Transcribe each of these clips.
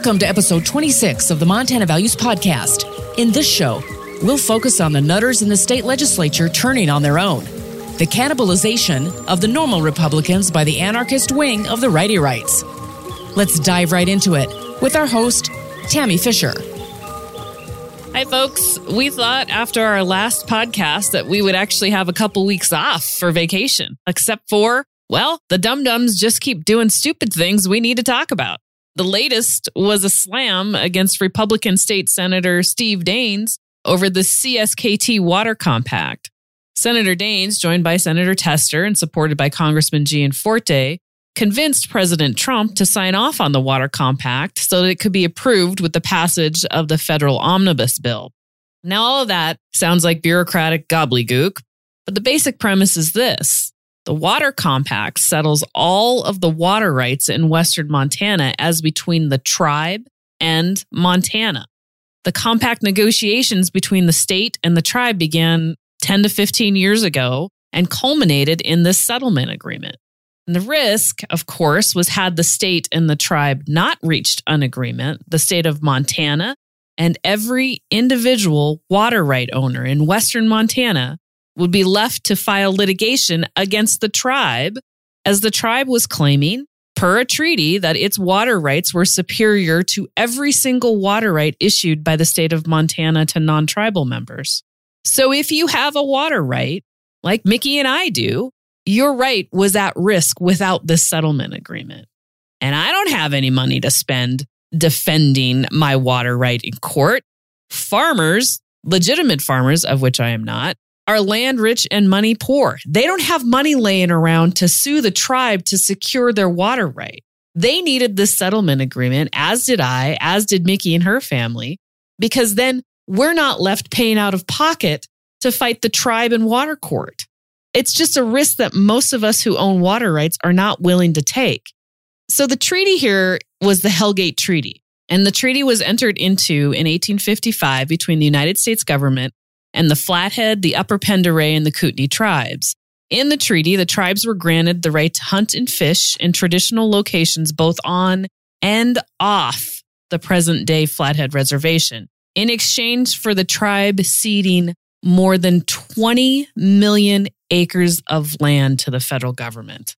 Welcome to episode 26 of the Montana Values Podcast. In this show, we'll focus on the nutters in the state legislature turning on their own, the cannibalization of the normal Republicans by the anarchist wing of the righty rights. Let's dive right into it with our host, Tammy Fisher. Hi, folks. We thought after our last podcast that we would actually have a couple weeks off for vacation, except for, well, the dum dums just keep doing stupid things we need to talk about. The latest was a slam against Republican State Senator Steve Daines over the CSKT Water Compact. Senator Daines, joined by Senator Tester and supported by Congressman Gianforte, convinced President Trump to sign off on the Water Compact so that it could be approved with the passage of the federal omnibus bill. Now, all of that sounds like bureaucratic gobbledygook, but the basic premise is this the Water Compact settles all of the water rights in Western Montana as between the tribe and Montana. The compact negotiations between the state and the tribe began 10 to 15 years ago and culminated in this settlement agreement. And the risk, of course, was had the state and the tribe not reached an agreement, the state of Montana and every individual water right owner in Western Montana would be left to file litigation against the tribe, as the tribe was claiming, per a treaty, that its water rights were superior to every single water right issued by the state of Montana to non tribal members. So if you have a water right, like Mickey and I do, your right was at risk without this settlement agreement. And I don't have any money to spend defending my water right in court. Farmers, legitimate farmers, of which I am not, are land rich and money poor. They don't have money laying around to sue the tribe to secure their water right. They needed this settlement agreement, as did I, as did Mickey and her family, because then we're not left paying out of pocket to fight the tribe in water court. It's just a risk that most of us who own water rights are not willing to take. So the treaty here was the Hellgate Treaty. And the treaty was entered into in 1855 between the United States government and the Flathead, the Upper Pend Oreille, and the Kootenai tribes. In the treaty, the tribes were granted the right to hunt and fish in traditional locations both on and off the present day Flathead Reservation in exchange for the tribe ceding more than 20 million acres of land to the federal government.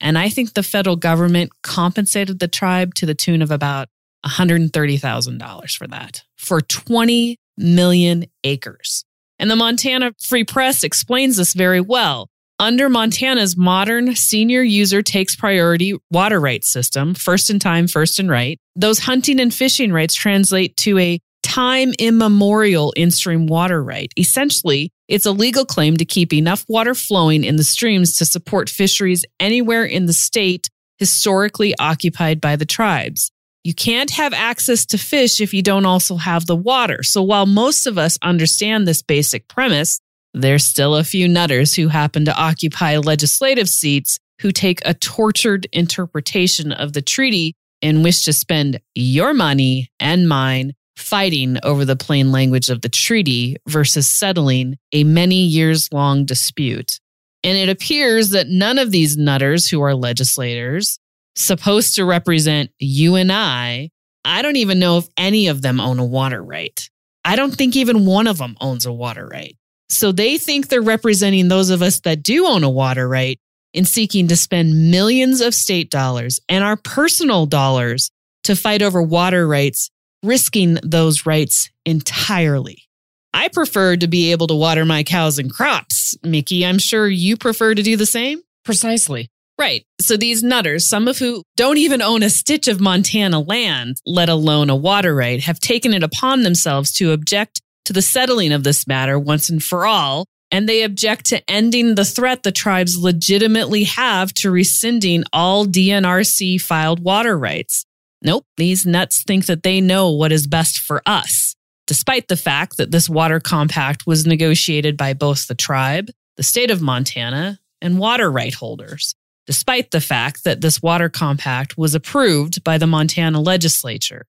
And I think the federal government compensated the tribe to the tune of about $130,000 for that, for 20 million acres. And the Montana Free Press explains this very well. Under Montana's modern senior user takes priority water rights system, first in time, first in right, those hunting and fishing rights translate to a time immemorial in stream water right. Essentially, it's a legal claim to keep enough water flowing in the streams to support fisheries anywhere in the state historically occupied by the tribes. You can't have access to fish if you don't also have the water. So while most of us understand this basic premise, there's still a few nutters who happen to occupy legislative seats who take a tortured interpretation of the treaty and wish to spend your money and mine fighting over the plain language of the treaty versus settling a many years long dispute. And it appears that none of these nutters who are legislators, supposed to represent you and I, I don't even know if any of them own a water right. I don't think even one of them owns a water right. So they think they're representing those of us that do own a water right in seeking to spend millions of state dollars and our personal dollars to fight over water rights risking those rights entirely. I prefer to be able to water my cows and crops. Mickey, I'm sure you prefer to do the same. Precisely. Right. So these nutters, some of who don't even own a stitch of Montana land, let alone a water right, have taken it upon themselves to object to the settling of this matter once and for all. And they object to ending the threat the tribes legitimately have to rescinding all DNRC filed water rights. Nope, these nuts think that they know what is best for us, despite the fact that this water compact was negotiated by both the tribe, the state of Montana, and water right holders, despite the fact that this water compact was approved by the Montana legislature,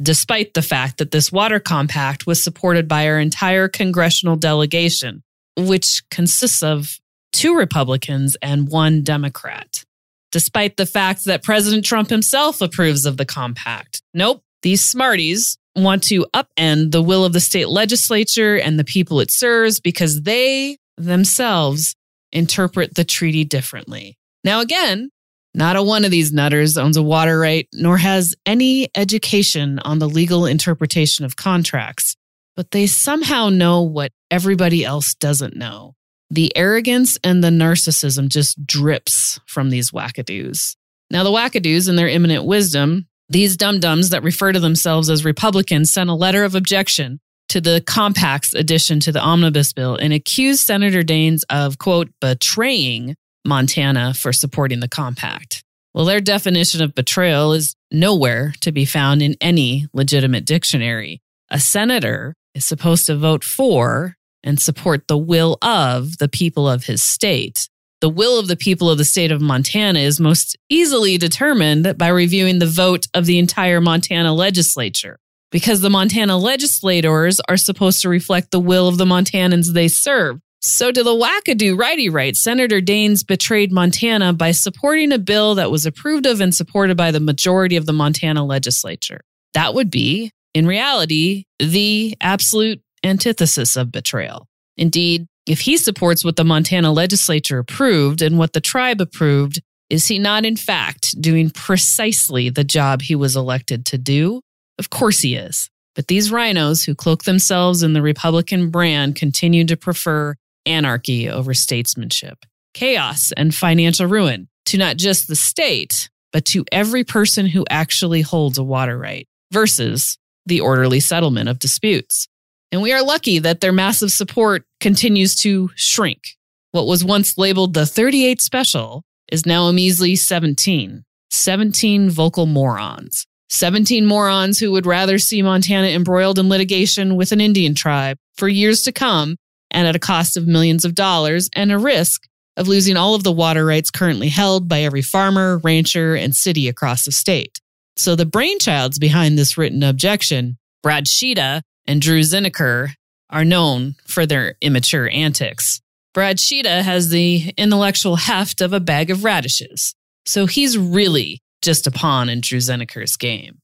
despite the fact that this water compact was supported by our entire congressional delegation, which consists of two Republicans and one Democrat despite the fact that President Trump himself approves of the compact. Nope, These smarties want to upend the will of the state legislature and the people it serves because they themselves interpret the treaty differently. Now, again, not a one of these nutters owns a water right nor has any education on the legal interpretation of contracts, but they somehow know what everybody else doesn't know. The arrogance and the narcissism just drips from these wackadoos. Now, the wackadoos, in their imminent wisdom, these dum dums that refer to themselves as Republicans sent a letter of objection to the compact's addition to the omnibus bill and accused Senator Daines of, quote, betraying Montana for supporting the compact. Well, their definition of betrayal is nowhere to be found in any legitimate dictionary. A senator is supposed to vote for and support the will of the people of his state. The will of the people of the state of Montana is most easily determined by reviewing the vote of the entire Montana legislature, because the Montana legislators are supposed to reflect the will of the Montanans they serve. So, to the wackadoo righty right, Senator Daines betrayed Montana by supporting a bill that was approved of and supported by the majority of the Montana legislature. That would be, in reality, the absolute antithesis of betrayal. Indeed, if he supports what the Montana legislature approved and what the tribe approved, is he not, in fact, doing precisely the job he was elected to do? Of course he is. But these rhinos who cloak themselves in the Republican brand continue to prefer anarchy over statesmanship, chaos, and financial ruin to not just the state, but to every person who actually holds a water right versus the orderly settlement of disputes. And we are lucky that their massive support continues to shrink. What was once labeled the 38 special is now a measly 17. 17 vocal morons. 17 morons who would rather see Montana embroiled in litigation with an Indian tribe for years to come and at a cost of millions of dollars and a risk of losing all of the water rights currently held by every farmer, rancher, and city across the state. So the brainchilds behind this written objection, Brad Tschida and Drew Zinnkeer, are known for their immature antics. Brad Tschida has the intellectual heft of a bag of radishes, so he's really just a pawn in Drew Zinnkeer's game.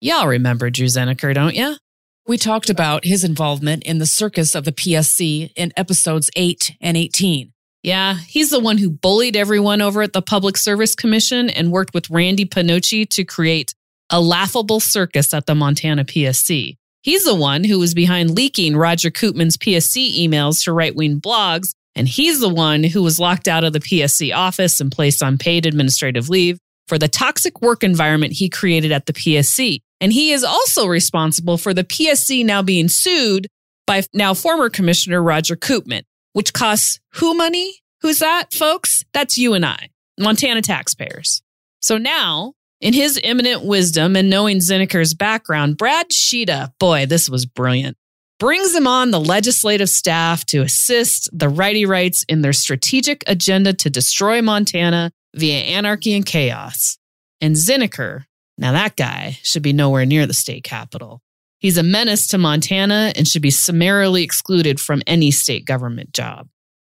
Y'all remember Drew Zinneker, don't you? We talked about his involvement in the circus of the PSC in episodes 8 and 18. Yeah, he's the one who bullied everyone over at the Public Service Commission and worked with Randy Pinocci to create a laughable circus at the Montana PSC. He's the one who was behind leaking Roger Koopman's PSC emails to right wing blogs, and he's the one who was locked out of the PSC office and placed on paid administrative leave for the toxic work environment he created at the PSC. And he is also responsible for the PSC now being sued by now former Commissioner Roger Koopman, which costs who money? Who's that, folks? That's you and I, Montana taxpayers. So now, in his imminent wisdom and knowing Zinnkeer's background, Brad Tschida, boy, this was brilliant, brings him on the legislative staff to assist the righty rights in their strategic agenda to destroy Montana via anarchy and chaos. And Zinnkeer, now, that guy should be nowhere near the state capital. He's a menace to Montana and should be summarily excluded from any state government job.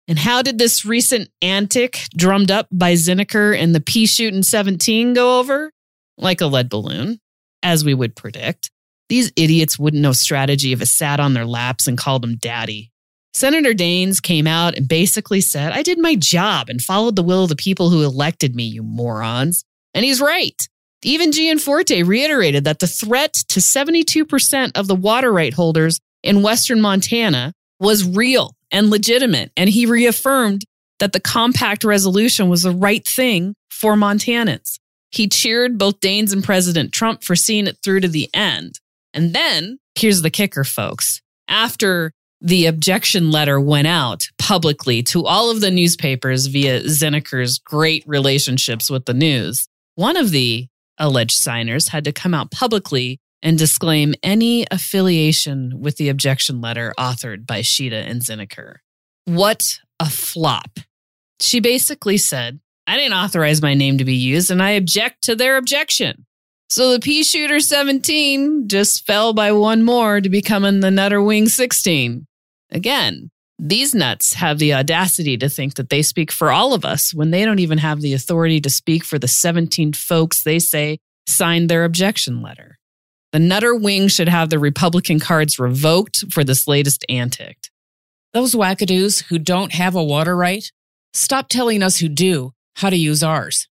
And how did this recent antic drummed up by Zinnkeer and the pea shooting 17 go over? Like a lead balloon, as we would predict. These idiots wouldn't know strategy if it sat on their laps and called him daddy. Senator Daines came out and basically said, I did my job and followed the will of the people who elected me, you morons. And he's right. Even Gianforte reiterated that the threat to 72% of the water right holders in Western Montana was real and legitimate. And he reaffirmed that the compact resolution was the right thing for Montanans. He cheered both Daines and President Trump for seeing it through to the end. And then here's the kicker, folks. After the objection letter went out publicly to all of the newspapers via Zinnkeer's great relationships with the news, one of the alleged signers had to come out publicly and disclaim any affiliation with the objection letter authored by Tschida and Zinnkeer. What a flop. She basically said, I didn't authorize my name to be used and I object to their objection. So the pea shooter 17 just fell by one more to becoming the Nutter Wing 16. Again, these nuts have the audacity to think that they speak for all of us when they don't even have the authority to speak for the 17 folks they say signed their objection letter. The Nutter wing should have the Republican cards revoked for this latest antic. Those wackadoos who don't have a water right, stop telling us who do how to use ours.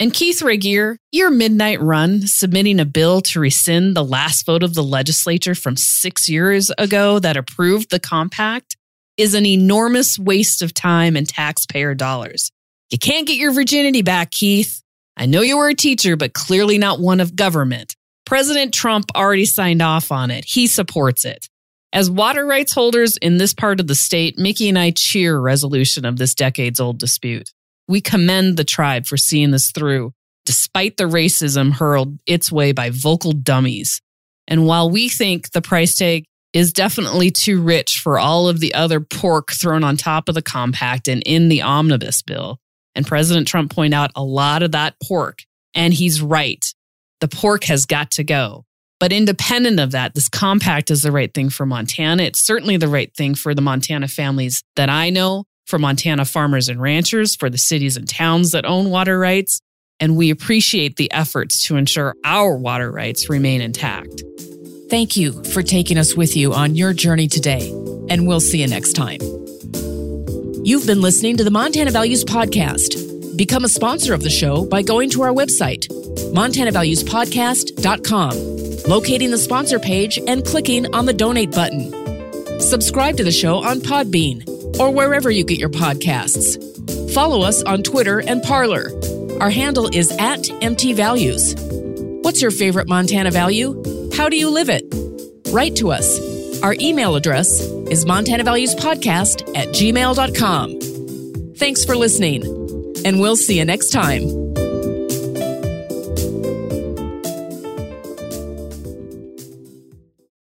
And Keith Regier, your midnight run submitting a bill to rescind the last vote of the legislature from six years ago that approved the compact is an enormous waste of time and taxpayer dollars. You can't get your virginity back, Keith. I know you were a teacher, but clearly not one of government. President Trump already signed off on it. He supports it. As water rights holders in this part of the state, Mickey and I cheer resolution of this decades old dispute. We commend the tribe for seeing this through, despite the racism hurled its way by vocal dummies. And while we think the price tag is definitely too rich for all of the other pork thrown on top of the compact and in the omnibus bill, and President Trump pointed out a lot of that pork, and he's right. The pork has got to go. But independent of that, this compact is the right thing for Montana. It's certainly the right thing for the Montana families that I know for Montana farmers and ranchers, for the cities and towns that own water rights. And we appreciate the efforts to ensure our water rights remain intact. Thank you for taking us with you on your journey today, and we'll see you next time. You've been listening to the Montana Values Podcast. Become a sponsor of the show by going to our website, montanavaluespodcast.com, locating the sponsor page, and clicking on the donate button. Subscribe to the show on Podbean or wherever you get your podcasts. Follow us on Twitter and Parler. Our handle is at MTValues. What's your favorite Montana value? How do you live it? Write to us. Our email address is montanavaluespodcast at gmail.com. Thanks for listening, and we'll see you next time.